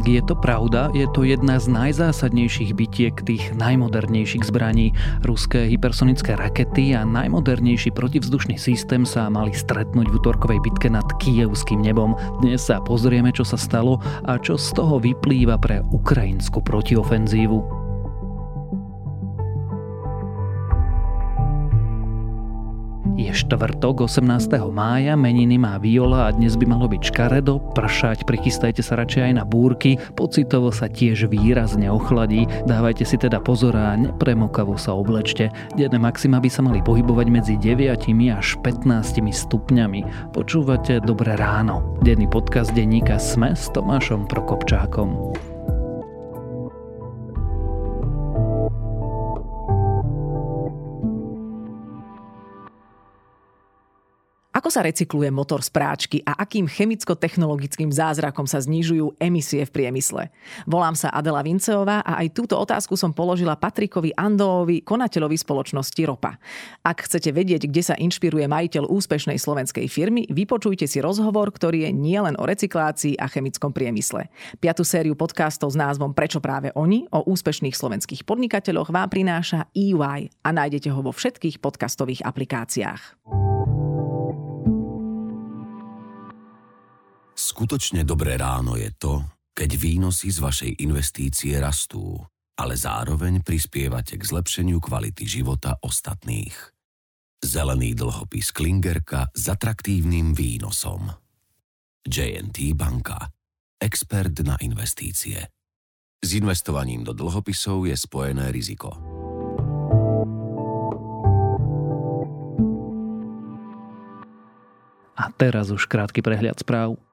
Ak je to pravda, je to jedna z najzásadnejších bitiek tých najmodernejších zbraní. Ruské hypersonické rakety a najmodernejší protivzdušný systém sa mali stretnúť v útorkovej bitke nad kievským nebom. Dnes sa pozrieme, čo sa stalo a čo z toho vyplýva pre ukrajinskú protiofenzívu. Štvrtok 18. mája, meniny má Viola a dnes by malo byť škaredo, pršať, prichystajte sa radšej aj na búrky, pocitovo sa tiež výrazne ochladí, dávajte si teda pozor a nepremokavo sa oblečte. Denné maxima by sa mali pohybovať medzi 9 až 15 stupňami. Počúvate Dobré ráno. Denný podcast denníka Sme s Tomášom Prokopčákom. Sa recykluje motor z práčky a akým chemicko-technologickým zázrakom sa znižujú emisie v priemysle? Volám sa Adela Vinceová a aj túto otázku som položila Patrikovi Andoovi, konateľovi spoločnosti Ropa. Ak chcete vedieť, kde sa inšpiruje majiteľ úspešnej slovenskej firmy, vypočujte si rozhovor, ktorý je nielen o recyklácii a chemickom priemysle. Piatú sériu podcastov s názvom Prečo práve oni o úspešných slovenských podnikateľoch vám prináša EY a nájdete ho vo všetkých podcastových aplikáciách. Skutočne dobré ráno je to, keď výnosy z vašej investície rastú, ale zároveň prispievate k zlepšeniu kvality života ostatných. Zelený dlhopis Klingerka s atraktívnym výnosom. JNT banka. Expert na investície. S investovaním do dlhopisov je spojené riziko. A teraz už krátky prehľad správ.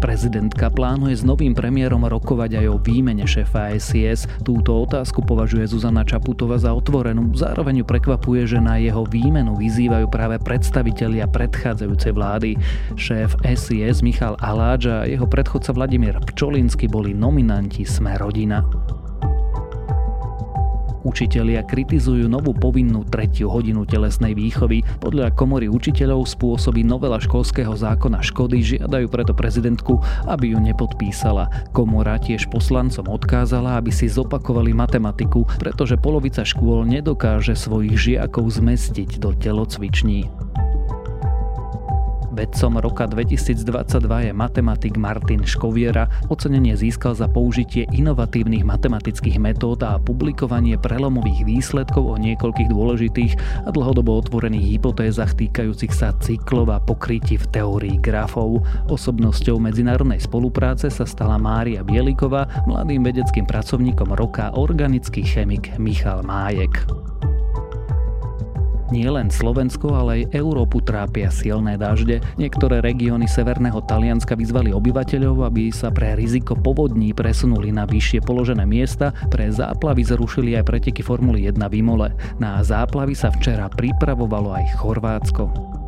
Prezidentka plánuje s novým premiérom rokovať aj o výmene šéfa SIS. Túto otázku považuje Zuzana Čaputová za otvorenú. Zároveň ju prekvapuje, že na jeho výmenu vyzývajú práve predstavitelia predchádzajúcej vlády. Šéf SIS Michal Aláč a jeho predchodca Vladimír Pčolinsky boli nominanti Sme rodina. Učitelia kritizujú novú povinnú tretiu hodinu telesnej výchovy. Podľa komory učiteľov spôsobí novela školského zákona škody, žiadajú preto prezidentku, aby ju nepodpísala. Komora tiež poslancom odkázala, aby si zopakovali matematiku, pretože polovica škôl nedokáže svojich žiakov zmestiť do telocviční. Vedcom roka 2022 je matematik Martin Škoviera. Ocenenie získal za použitie inovatívnych matematických metód a publikovanie prelomových výsledkov o niekoľkých dôležitých a dlhodobo otvorených hypotézach týkajúcich sa cyklov a pokrytí v teórii grafov. Osobnosťou medzinárodnej spolupráce sa stala Mária Bieliková, mladým vedeckým pracovníkom roka organický chemik Michal Májek. Nie len Slovensko, ale aj Európu trápia silné dažde. Niektoré regióny severného Talianska vyzvali obyvateľov, aby sa pre riziko povodní presunuli na vyššie položené miesta. Pre záplavy zrušili aj preteky Formuly 1 v Imole. Na záplavy sa včera pripravovalo aj Chorvátsko.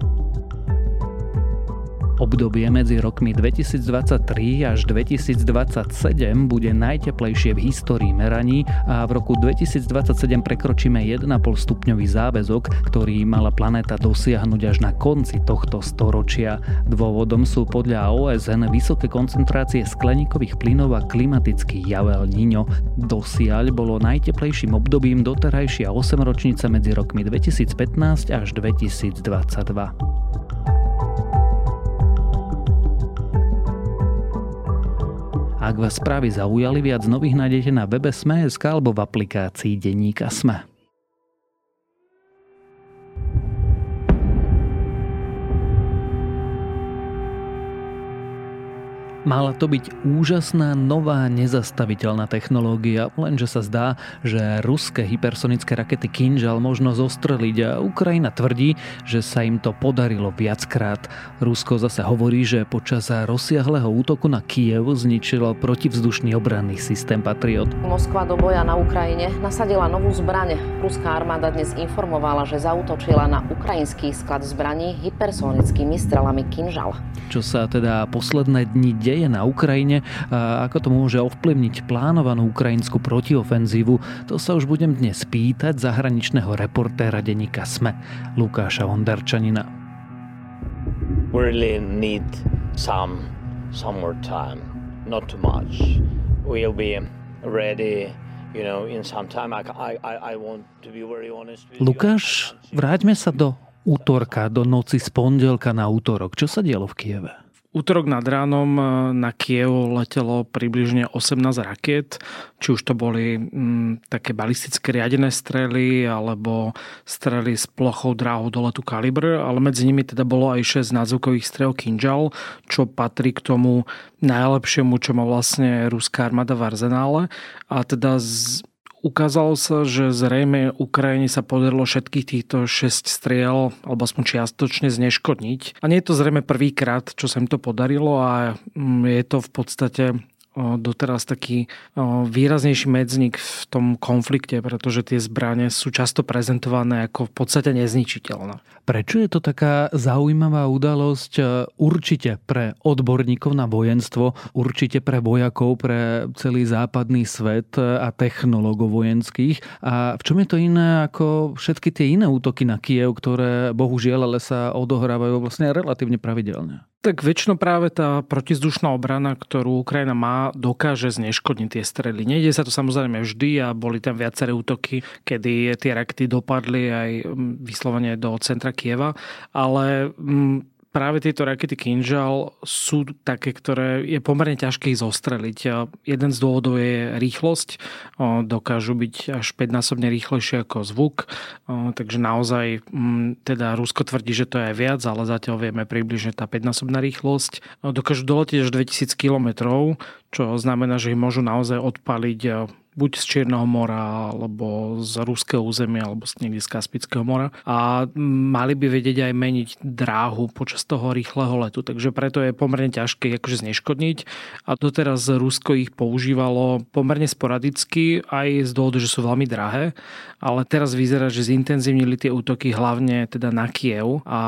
Obdobie medzi rokmi 2023 až 2027 bude najteplejšie v histórii meraní a v roku 2027 prekročíme 1,5 stupňový záväzok, ktorý mala planéta dosiahnuť až na konci tohto storočia. Dôvodom sú podľa OSN vysoké koncentrácie skleníkových plynov a klimatický jav Niño. Dosiaľ bolo najteplejším obdobím doterajšia 8 ročnica medzi rokmi 2015 až 2022. Ak vás správy zaujali, viac nových nájdete na webe Sme.sk alebo v aplikácii Denníka Sme. Mala to byť úžasná, nová, nezastaviteľná technológia, lenže sa zdá, že ruské hypersonické rakety Kinžal možno zostreliť a Ukrajina tvrdí, že sa im to podarilo viackrát. Rusko zase hovorí, že počas rozsiahleho útoku na Kiev zničilo protivzdušný obranný systém Patriot. Moskva do boja na Ukrajine nasadila novú zbraň. Ruská armáda dnes informovala, že zautočila na ukrajinský sklad zbraní hypersonickými strelami Kinžal. Čo sa teda posledné dni deje na Ukrajine a ako to môže ovplyvniť plánovanú ukrajinskú protiofenzívu, to sa už budem dnes pýtať zahraničného reportéra denníka SME, Lukáša Hondarčanina. We really need some some more time, not too much. We'll be ready you know. I, I, I Lukáš, vráťme sa do útorka, do noci z pondelka na útorok. Čo sa dialo v Kieve? Útorok nad ránom e, na Kiev letelo približne 18 raket, či už to boli m, mm, také balistické riadené strely alebo strely s plochou dráhou do letu Kalibr, ale medzi nimi teda bolo aj 6 nadzvukových strel Kinjal, čo patrí k tomu najlepšiemu, čo má vlastne ruská armáda v arzenále. A teda z, Ukázalo sa, že zrejme Ukrajine sa podarilo všetkých týchto 6 striel, alebo aspoň čiastočne zneškodniť. A nie je to zrejme prvýkrát, čo sa im to podarilo a mm, je to v podstate doteraz taký výraznejší medzník v tom konflikte, pretože tie zbranie sú často prezentované ako v podstate nezničiteľné. Prečo je to taká zaujímavá udalosť e, určite pre odborníkov na vojenstvo, určite pre vojakov, pre celý západný svet a technológov vojenských? A v čom je to iné ako všetky tie iné útoky na Kiev, ktoré bohužiaľ ale sa odohrávajú vlastne relatívne pravidelne? Tak väčšinou práve tá protizdušná obrana, ktorú Ukrajina má, dokáže zneškodniť tie strely. Nejde sa to samozrejme vždy a boli tam viaceré útoky, kedy tie rakety dopadli aj mm, vyslovene do centra Kieva, ale mm, práve tieto rakety Kinžal sú také, ktoré je pomerne ťažké ich zostreliť. Jeden z dôvodov je rýchlosť. Dokážu byť až 5-násobne rýchlejšie ako zvuk. Takže naozaj teda Rusko tvrdí, že to je aj viac, ale zatiaľ vieme približne tá 5-násobná rýchlosť. Dokážu doletieť až 2000 km, čo znamená, že ich môžu naozaj odpaliť buď z Čierneho mora, alebo z ruského územia, alebo z niekde z Kaspického mora. A mali by vedieť aj meniť dráhu počas toho rýchleho letu. Takže preto je pomerne ťažké akože zneškodniť. A doteraz Rusko ich používalo pomerne sporadicky, aj z dôvodu, že sú veľmi drahé. Ale teraz vyzerá, že zintenzívnili tie útoky hlavne teda na Kiev. A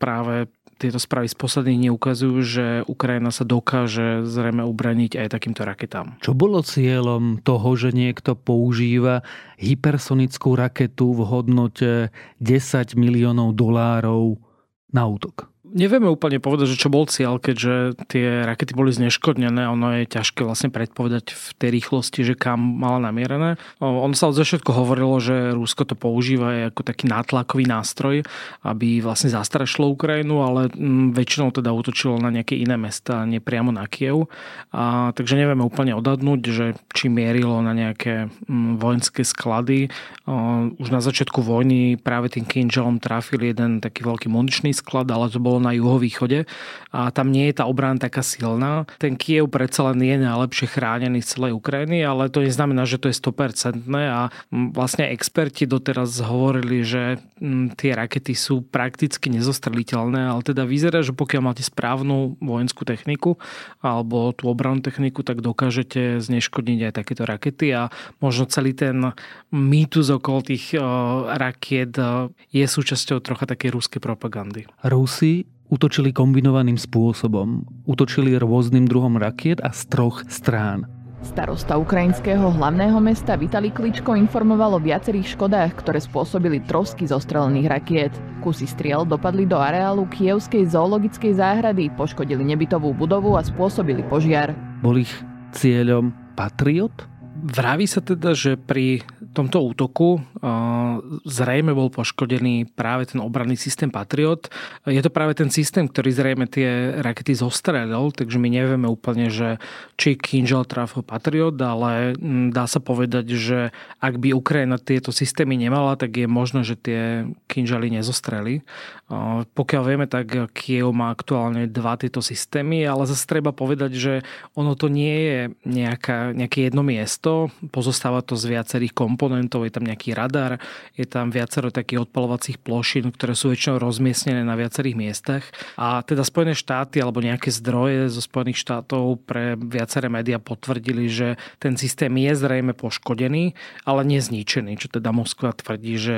práve tieto správy z posledných dní ukazujú, že Ukrajina sa dokáže zrejme ubraniť aj takýmto raketám. Čo bolo cieľom toho, že niekto používa hypersonickú raketu v hodnote 10 miliónov dolárov na útok? Nevieme úplne povedať, že čo bol cieľ, keďže tie rakety boli zneškodnené. Ono je ťažké vlastne predpovedať v tej rýchlosti, že kam mala namierené. Ono sa od začiatku hovorilo, že Rusko to používa ako taký nátlakový nástroj, aby vlastne zastrašilo Ukrajinu, ale mm, väčšinou teda útočilo na nejaké iné mesta, nie priamo na Kiev. A, takže nevieme úplne odhadnúť, že či mierilo na nejaké mm, vojenské sklady. Už na začiatku vojny práve tým Kinžalom trafili jeden taký veľký muničný sklad, ale to bolo na juhovýchode a tam nie je tá obrana taká silná. Ten Kiev predsa len je najlepšie chránený z celej Ukrajiny, ale to neznamená, že to je 100% a vlastne experti doteraz hovorili, že tie rakety sú prakticky nezostreliteľné, ale teda vyzerá, že pokiaľ máte správnu vojenskú techniku alebo tú obrannú techniku, tak dokážete zneškodniť aj takéto rakety a možno celý ten mýtus okolo tých rakiet je súčasťou trocha takej ruskej propagandy. Rusi útočili kombinovaným spôsobom. Útočili rôznym druhom rakiet a z troch strán. Starosta ukrajinského hlavného mesta Vitali Kličko informoval o viacerých škodách, ktoré spôsobili trosky zostrelených rakiet. Kusy striel dopadli do areálu Kievskej zoologickej záhrady, poškodili nebytovú budovu a spôsobili požiar. Bol ich cieľom Patriot? Vraví sa teda, že pri tomto útoku zrejme bol poškodený práve ten obranný systém Patriot. Je to práve ten systém, ktorý zrejme tie rakety zostrelil, takže my nevieme úplne, že či Kinžal trafil Patriot, ale dá sa povedať, že ak by Ukrajina tieto systémy nemala, tak je možné, že tie Kinžaly nezostreli. Pokiaľ vieme, tak Kiev má aktuálne dva tieto systémy, ale zase treba povedať, že ono to nie je nejaká, nejaké jedno miesto, pozostáva to z viacerých komponentov je tam nejaký radar, je tam viacero takých odpalovacích plošín, ktoré sú väčšinou rozmiestnené na viacerých miestach. A teda Spojené štáty alebo nejaké zdroje zo Spojených štátov pre viaceré médiá potvrdili, že ten systém je zrejme poškodený, ale nezničený, čo teda Moskva tvrdí, že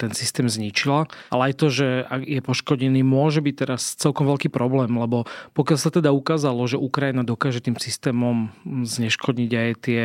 ten systém zničila. Ale aj to, že je poškodený, môže byť teraz celkom veľký problém, lebo pokiaľ sa teda ukázalo, že Ukrajina dokáže tým systémom zneškodniť aj tie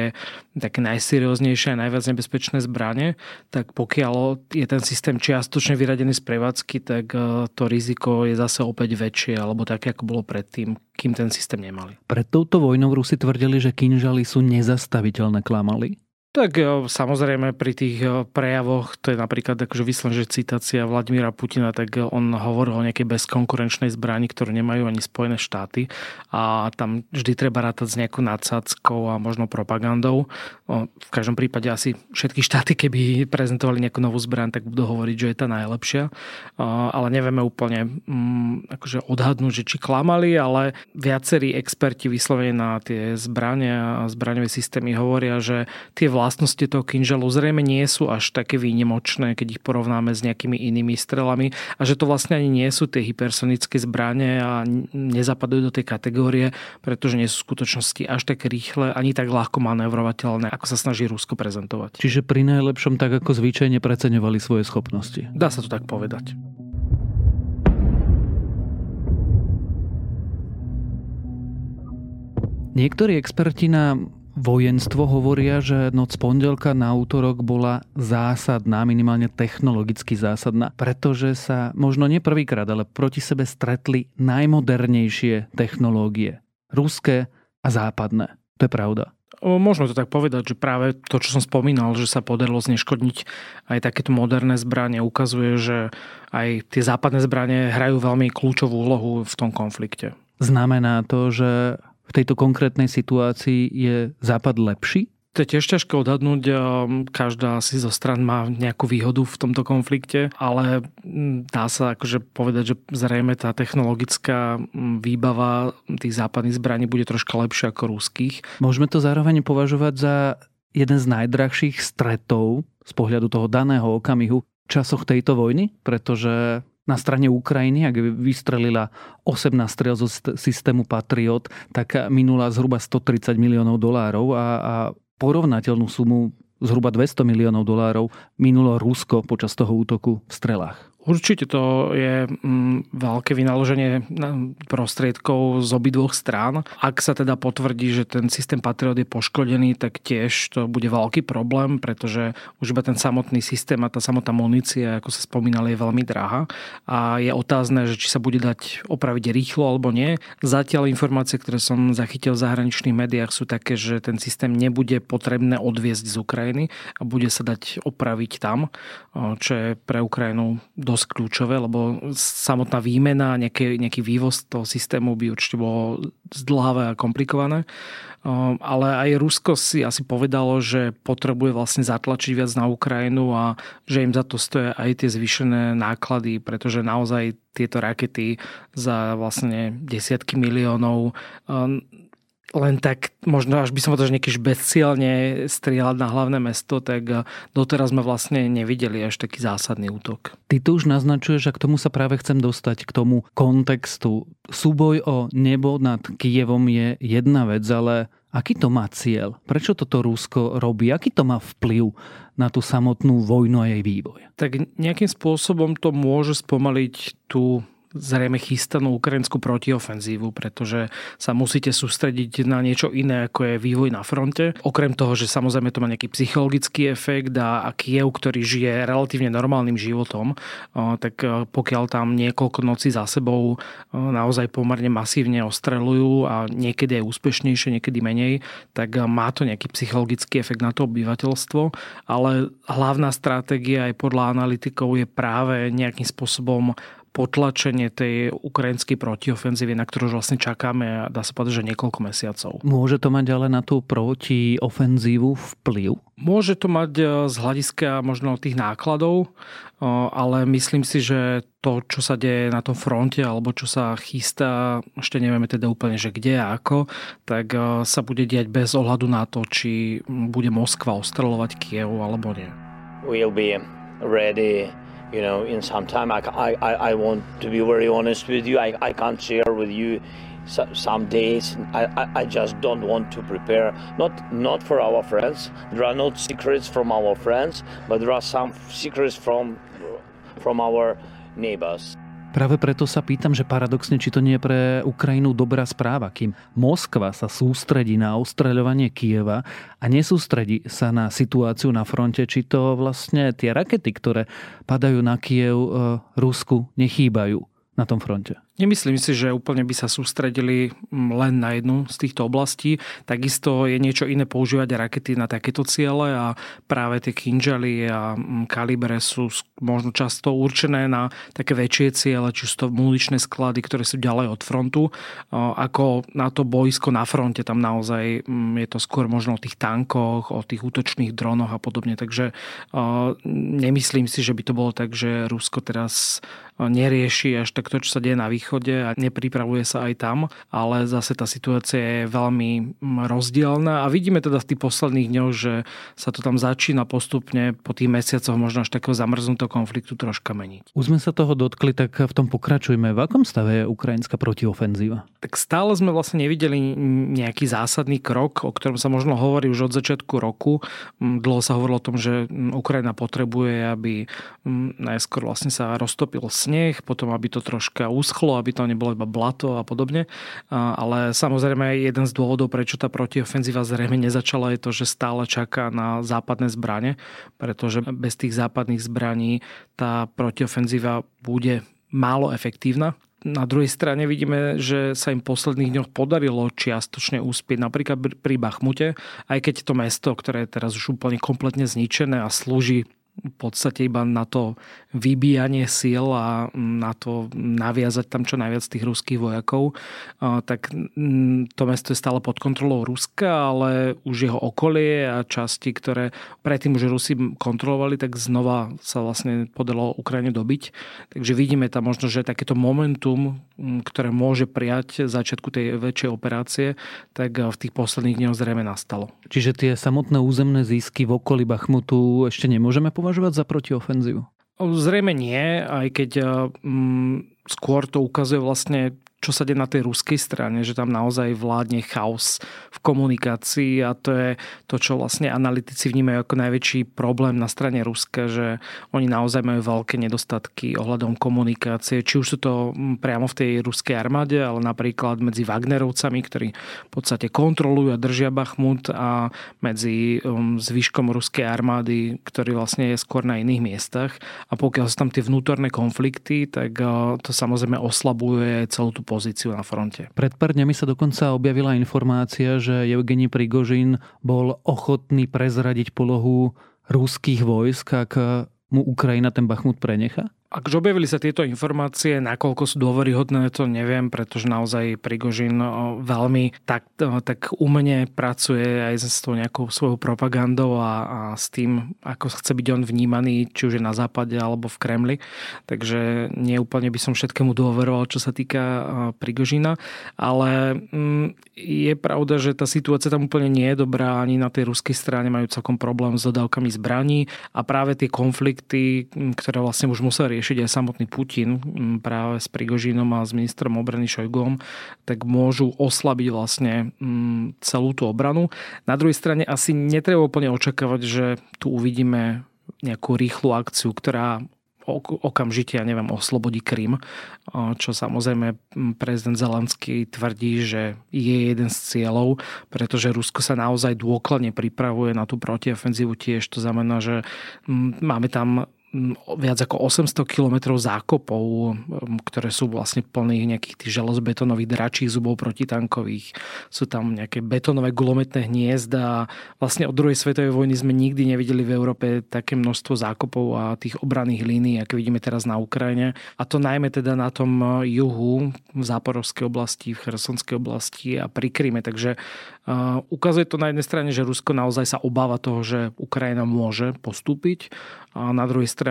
také najserióznejšie a najviac nebezpečné zbranie, tak pokiaľ je ten systém čiastočne vyradený z prevádzky, tak e, to riziko je zase opäť väčšie, alebo také, ako bolo predtým, kým ten systém nemali. Pred touto vojnou Rusi tvrdili, že kinžaly sú nezastaviteľné, klamali. Tak samozrejme pri tých prejavoch, to je napríklad akože vyslen, že citácia Vladimíra Putina, tak on hovoril o nejakej bezkonkurenčnej zbrani, ktorú nemajú ani Spojené štáty a tam vždy treba rátať s nejakou nadsádzkou a možno propagandou. V každom prípade asi všetky štáty, keby prezentovali nejakú novú zbraň, tak budú hovoriť, že je tá najlepšia. Ale nevieme úplne mm, akože odhadnúť, že či klamali, ale viacerí experti vyslovene na tie zbranie a zbraňové systémy hovoria, že tie vlády vlastnosti toho kinžalu zrejme nie sú až také výnimočné, keď ich porovnáme s nejakými inými strelami a že to vlastne ani nie sú tie hypersonické zbranie a nezapadajú do tej kategórie, pretože nie sú v skutočnosti až tak rýchle ani tak ľahko manévrovateľné, ako sa snaží Rusko prezentovať. Čiže pri najlepšom tak ako zvyčajne preceňovali svoje schopnosti. Dá sa to tak povedať. Niektorí experti nám vojenstvo hovoria, že noc pondelka na útorok bola zásadná, minimálne technologicky zásadná, pretože sa možno nie prvýkrát, ale proti sebe stretli najmodernejšie technológie. Ruské a západné. To je pravda. Možno to tak povedať, že práve to, čo som spomínal, že sa podarilo zneškodniť aj takéto moderné zbranie, ukazuje, že aj tie západné zbranie hrajú veľmi kľúčovú úlohu v tom konflikte. Znamená to, že tejto konkrétnej situácii je Západ lepší? To je tiež ťažko odhadnúť. Každá si zo stran má nejakú výhodu v tomto konflikte, ale dá sa akože povedať, že zrejme tá technologická výbava tých západných zbraní bude troška lepšia ako rúských. Môžeme to zároveň považovať za jeden z najdrahších stretov z pohľadu toho daného okamihu v časoch tejto vojny, pretože na strane Ukrajiny, ak vystrelila 18 strel zo systému Patriot, tak minula zhruba 130 miliónov dolárov a, a porovnateľnú sumu zhruba 200 miliónov dolárov minulo Rusko počas toho útoku v strelách. Určite to je mm, veľké vynaloženie prostriedkov z obidvoch strán. Ak sa teda potvrdí, že ten systém Patriot je poškodený, tak tiež to bude veľký problém, pretože už iba ten samotný systém a tá samotná munícia, ako sa spomínali, je veľmi drahá. A je otázne, že či sa bude dať opraviť rýchlo alebo nie. Zatiaľ informácie, ktoré som zachytil v zahraničných médiách, sú také, že ten systém nebude potrebné odviezť z Ukrajiny a bude sa dať opraviť tam, čo je pre Ukrajinu dosť kľúčové, lebo samotná výmena, nejaký, nejaký vývoz toho systému by určite bolo zdlhavé a komplikované. Um, ale aj Rusko si asi povedalo, že potrebuje vlastne zatlačiť viac na Ukrajinu a že im za to stoja aj tie zvýšené náklady, pretože naozaj tieto rakety za vlastne desiatky miliónov um, len tak, možno až by som povedal, že nejaký bezcielne strieľať na hlavné mesto, tak eh, doteraz sme vlastne nevideli až taký zásadný útok. Ty tu už naznačuješ, a k tomu sa práve chcem dostať, k tomu kontextu. Súboj o nebo nad Kijevom je jedna vec, ale aký to má cieľ? Prečo toto Rusko robí? Aký to má vplyv na tú samotnú vojnu a jej vývoj? Tak nejakým spôsobom to môže spomaliť tú zrejme chystanú ukrajinskú protiofenzívu, pretože sa musíte sústrediť na niečo iné, ako je vývoj na fronte. Okrem toho, že samozrejme to má nejaký psychologický efekt a, a Kiev, ktorý žije relatívne normálnym životom, tak pokiaľ tam niekoľko nocí za sebou naozaj pomerne masívne ostrelujú a niekedy aj úspešnejšie, niekedy menej, tak má to nejaký psychologický efekt na to obyvateľstvo, ale hlavná stratégia aj podľa analytikov je práve nejakým spôsobom potlačenie tej ukrajinskej protiofenzívy, na ktorú už vlastne čakáme, dá sa povedať, že niekoľko mesiacov. Môže to mať ale na tú protiofenzívu vplyv? Môže to mať e, z hľadiska možno tých nákladov, e, ale myslím si, že to, čo sa deje na tom fronte alebo čo sa chystá, ešte nevieme teda úplne, že kde a ako, tak e, sa bude diať bez ohľadu na to, či bude Moskva ostrelovať Kiev alebo nie. We'll be ready you know, in some time. I, I, I want to be very honest with you. I, I can't share with you some days. I, I just don't want to prepare. Not not for our friends. There are no secrets from our friends, but there are some secrets from from our neighbors. Práve preto sa pýtam, že paradoxne, či to nie je pre Ukrajinu dobrá správa, kým Moskva sa sústredí na ostreľovanie Kieva a nesústredí sa na situáciu na fronte, či to vlastne tie rakety, ktoré padajú na Kiev, e, Rusku, nechýbajú na tom fronte. Nemyslím si, že úplne by sa sústredili mm, len na jednu z týchto oblastí. Takisto je niečo iné používať rakety na takéto ciele a práve tie kinžaly a mm, kalibre sú možno často určené na také väčšie ciele, či sú to muničné sklady, ktoré sú ďalej od frontu, ako na to boisko na fronte. Tam naozaj mm, je to skôr možno o tých tankoch, o tých útočných dronoch a podobne. Takže nemyslím si, že by to bolo tak, že Rusko teraz nerieši až tak to, čo sa deje na východe a nepripravuje sa aj tam, ale zase tá situácia je veľmi mm, rozdielna a vidíme teda v tých posledných dňoch, že sa to tam začína postupne po tých mesiacoch možno až takého zamrznutého konfliktu troška meniť. Už sme sa toho dotkli, tak v tom pokračujeme. V akom stave je ukrajinská protiofenzíva? Tak stále sme vlastne nevideli nejaký zásadný krok, o ktorom sa možno hovorí už od začiatku roku. Mm, dlho sa hovorilo o tom, že mm, Ukrajina potrebuje, aby najskôr vlastne sa roztopil sneh, potom aby to troška uschlo, aby to nebolo iba blato a podobne. Ale samozrejme jeden z dôvodov, prečo tá protiofenzíva zrejme nezačala, je to, že stále čaká na západné zbranie, pretože bez tých západných zbraní tá protiofenzíva bude málo efektívna. Na druhej strane vidíme, že sa im posledných dňoch podarilo čiastočne úspieť napríklad pri Bachmute, aj keď to mesto, ktoré je teraz už úplne kompletne zničené a slúži v podstate iba na to vybíjanie síl a na to naviazať tam čo najviac tých ruských vojakov, tak to mesto je stále pod kontrolou Ruska, ale už jeho okolie a časti, ktoré predtým už Rusi kontrolovali, tak znova sa vlastne podalo Ukrajine dobiť. Takže vidíme tam možno, že takéto momentum, ktoré môže prijať začiatku tej väčšej operácie, tak v tých posledných dňoch zrejme nastalo. Čiže tie samotné územné zisky v okolí Bachmutu ešte nemôžeme považovať za protiofenzívu? Zrejme nie, aj keď mm, skôr to ukazuje vlastne čo sa deje na tej ruskej strane, že tam naozaj vládne chaos v komunikácii a to je to, čo vlastne analytici vnímajú ako najväčší problém na strane Ruska, že oni naozaj majú veľké nedostatky ohľadom komunikácie, či už sú to priamo v tej ruskej armáde, ale napríklad medzi Wagnerovcami, ktorí v podstate kontrolujú a držia Bachmut a medzi zvyškom ruskej armády, ktorý vlastne je skôr na iných miestach. A pokiaľ sú tam tie vnútorné konflikty, tak uh, to samozrejme oslabuje celú tú pozíciu na fronte. Pred pár dňami sa dokonca objavila informácia, že Evgeni Prigožin bol ochotný prezradiť polohu ruských vojsk, ak mu Ukrajina ten Bachmut prenecha? Ak objavili sa tieto informácie, nakoľko sú dôveryhodné, to neviem, pretože naozaj Prigožin veľmi tak, tak umene pracuje aj s tou nejakou svojou propagandou a, a s tým, ako chce byť on vnímaný, či už je na západe alebo v Kremli. Takže nie úplne by som všetkému dôveroval, čo sa týka Prigožina, ale mm, je pravda, že tá situácia tam úplne nie je dobrá, ani na tej ruskej strane majú celkom problém s dodávkami zbraní a práve tie konflikty, ktoré vlastne už musel riešiť riešiť aj samotný Putin práve s Prigožinom a s ministrom obrany Šojgom, tak môžu oslabiť vlastne celú tú obranu. Na druhej strane asi netreba úplne očakávať, že tu uvidíme nejakú rýchlu akciu, ktorá okamžite, ja neviem, oslobodí Krym, čo samozrejme prezident Zelenský tvrdí, že je jeden z cieľov, pretože Rusko sa naozaj dôkladne pripravuje na tú protiofenzívu tiež. To znamená, že máme tam viac ako 800 km zákopov, ktoré sú vlastne plných nejakých tých železbetonových dračích zubov protitankových. Sú tam nejaké betonové gulometné hniezda. Vlastne od druhej svetovej vojny sme nikdy nevideli v Európe také množstvo zákopov a tých obranných línií, ako vidíme teraz na Ukrajine. A to najmä teda na tom juhu, v Záporovskej oblasti, v Chersonskej oblasti a pri Kryme. Takže uh, ukazuje to na jednej strane, že Rusko naozaj sa obáva toho, že Ukrajina môže postúpiť a na druhej strane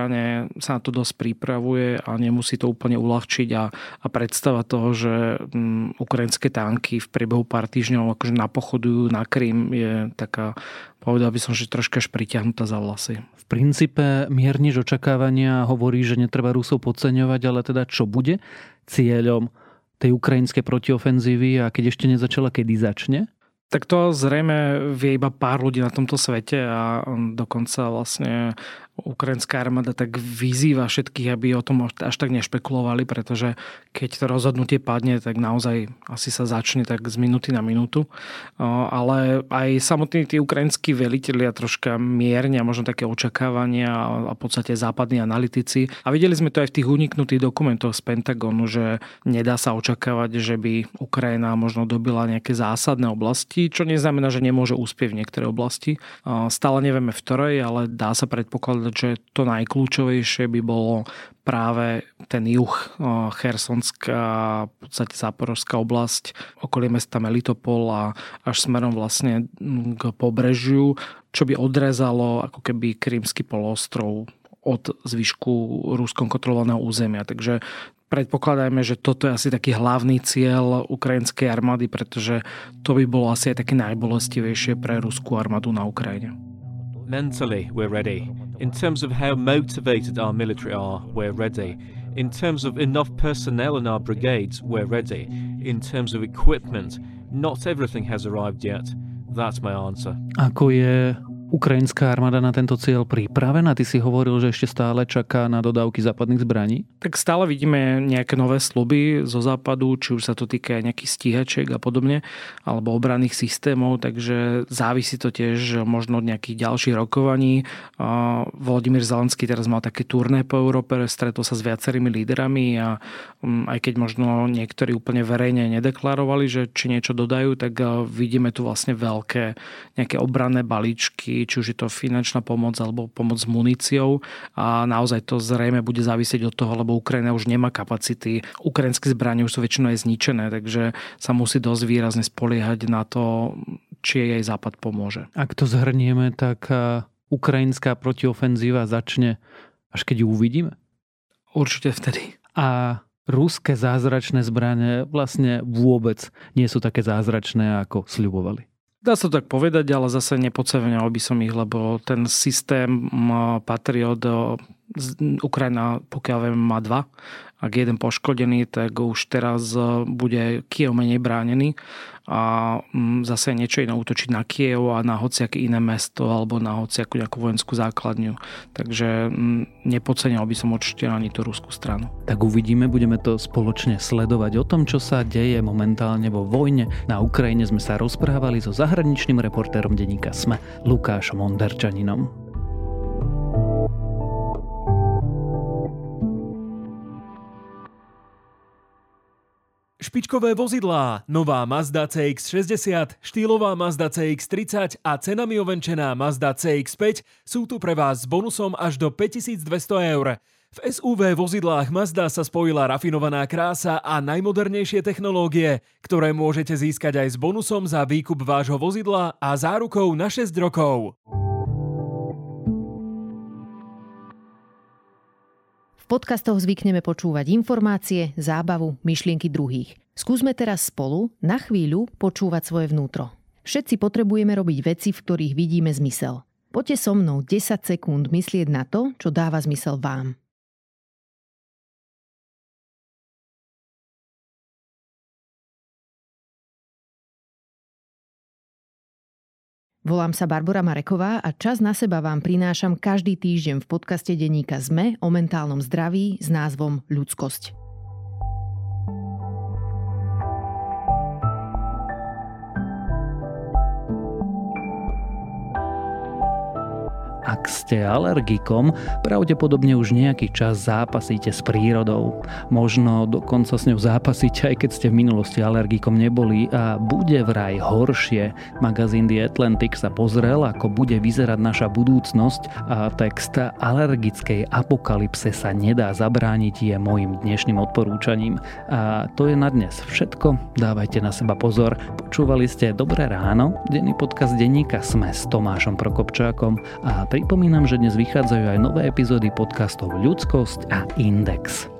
sa na to dosť pripravuje a nemusí to úplne uľahčiť a, a predstava toho, že um, ukrajinské tanky v priebehu pár týždňov akože napochodujú na Krym je taká povedal by som, že troška až pritiahnutá za vlasy. V princípe mierniž očakávania hovorí, že netreba Rusov podceňovať, ale teda čo bude cieľom tej ukrajinskej protiofenzívy a keď ešte nezačala, kedy začne? Tak to zrejme vie iba pár ľudí na tomto svete a dokonca vlastne ukrajinská armáda tak vyzýva všetkých, aby o tom až tak nešpekulovali, pretože keď to rozhodnutie padne, tak naozaj asi sa začne tak z minúty na minútu. Ale aj samotní tí ukrajinskí velitelia troška mierne a možno také očakávania a v podstate západní analytici. A videli sme to aj v tých uniknutých dokumentoch z Pentagonu, že nedá sa očakávať, že by Ukrajina možno dobila nejaké zásadné oblasti, čo neznamená, že nemôže uspieť v niektoré oblasti. Stále nevieme v ktorej, ale dá sa predpokladať, že to najkľúčovejšie by bolo práve ten juh, Chersonská, v podstate Záporovská oblasť, okolie mesta Melitopol a až smerom vlastne k pobrežiu, čo by odrezalo ako keby Krímsky polostrov od zvyšku ruskom kontrolovaného územia. Takže predpokladajme, že toto je asi taký hlavný cieľ ukrajinskej armády, pretože to by bolo asi aj také najbolestivejšie pre ruskú armádu na Ukrajine. Mentally, we're ready. In terms of how motivated our military are, we're ready. In terms of enough personnel in our brigades, we're ready. In terms of equipment, not everything has arrived yet. That's my answer. Ah, Ako je ukrajinská armáda na tento cieľ pripravená? Ty si hovoril, že ešte stále čaká na dodávky západných zbraní? Tak stále vidíme nejaké nové sluby zo západu, či už sa to týka nejakých stíhačiek a podobne, alebo obranných systémov, takže závisí to tiež možno od nejakých ďalších rokovaní. Volodymyr Zelenský teraz mal také turné po Európe, stretol sa s viacerými líderami a mm, aj keď možno niektorí úplne verejne nedeklarovali, že či niečo dodajú, tak vidíme tu vlastne veľké nejaké obranné balíčky, či už je to finančná pomoc alebo pomoc s muníciou a naozaj to zrejme bude závisieť od toho, lebo Ukrajina už nemá kapacity. Ukrajinské zbranie už sú väčšinou aj zničené, takže sa musí dosť výrazne spoliehať na to, či jej západ pomôže. Ak to zhrnieme, tak ukrajinská protiofenzíva začne až keď ju uvidíme? Určite vtedy. A ruské zázračné zbranie vlastne vôbec nie sú také zázračné, ako sľubovali. Dá sa tak povedať, ale zase nepodceňoval by som ich, lebo ten systém Patriot Ukrajina, pokiaľ viem, má dva. Ak jeden poškodený, tak už teraz bude Kiev menej bránený a mm, zase niečo iné útočiť na Kiev a na hociaké iné mesto alebo na hociakú nejakú vojenskú základňu. Takže mm, nepodceňal by som určite ani tú ruskú stranu. Tak uvidíme, budeme to spoločne sledovať. O tom, čo sa deje momentálne vo vojne na Ukrajine sme sa rozprávali so zahraničným reportérom denníka SME Lukášom Onderčaninom. Špičkové vozidlá, nová Mazda CX-60, štýlová Mazda CX-30 a cenami ovenčená Mazda CX-5 sú tu pre vás s bonusom až do 5200 eur. V SUV vozidlách Mazda sa spojila rafinovaná krása a najmodernejšie technológie, ktoré môžete získať aj s bonusom za výkup vášho vozidla a zárukou na 6 rokov. Podcastoch zvykneme počúvať informácie, zábavu, myšlienky druhých. Skúsme teraz spolu na chvíľu počúvať svoje vnútro. Všetci potrebujeme robiť veci, v ktorých vidíme zmysel. Poďte so mnou 10 sekúnd myslieť na to, čo dáva zmysel vám. Volám sa Barbara Mareková a čas na seba vám prinášam každý týždeň v podcaste denníka ZME o mentálnom zdraví s názvom Ľudskosť. Ak ste alergikom, pravdepodobne už nejaký čas zápasíte s prírodou. Možno dokonca s ňou zápasíte, aj keď ste v minulosti alergikom neboli a bude vraj horšie. Magazín The Atlantic sa pozrel, ako bude vyzerať naša budúcnosť a text alergickej apokalypse sa nedá zabrániť je môjim dnešným odporúčaním. A to je na dnes všetko. Dávajte na seba pozor. Počúvali ste Dobré ráno, denný podcast denníka Sme s Tomášom Prokopčákom a Pripomínam, že dnes vychádzajú aj nové epizódy podcastov Ľudskosť a Index.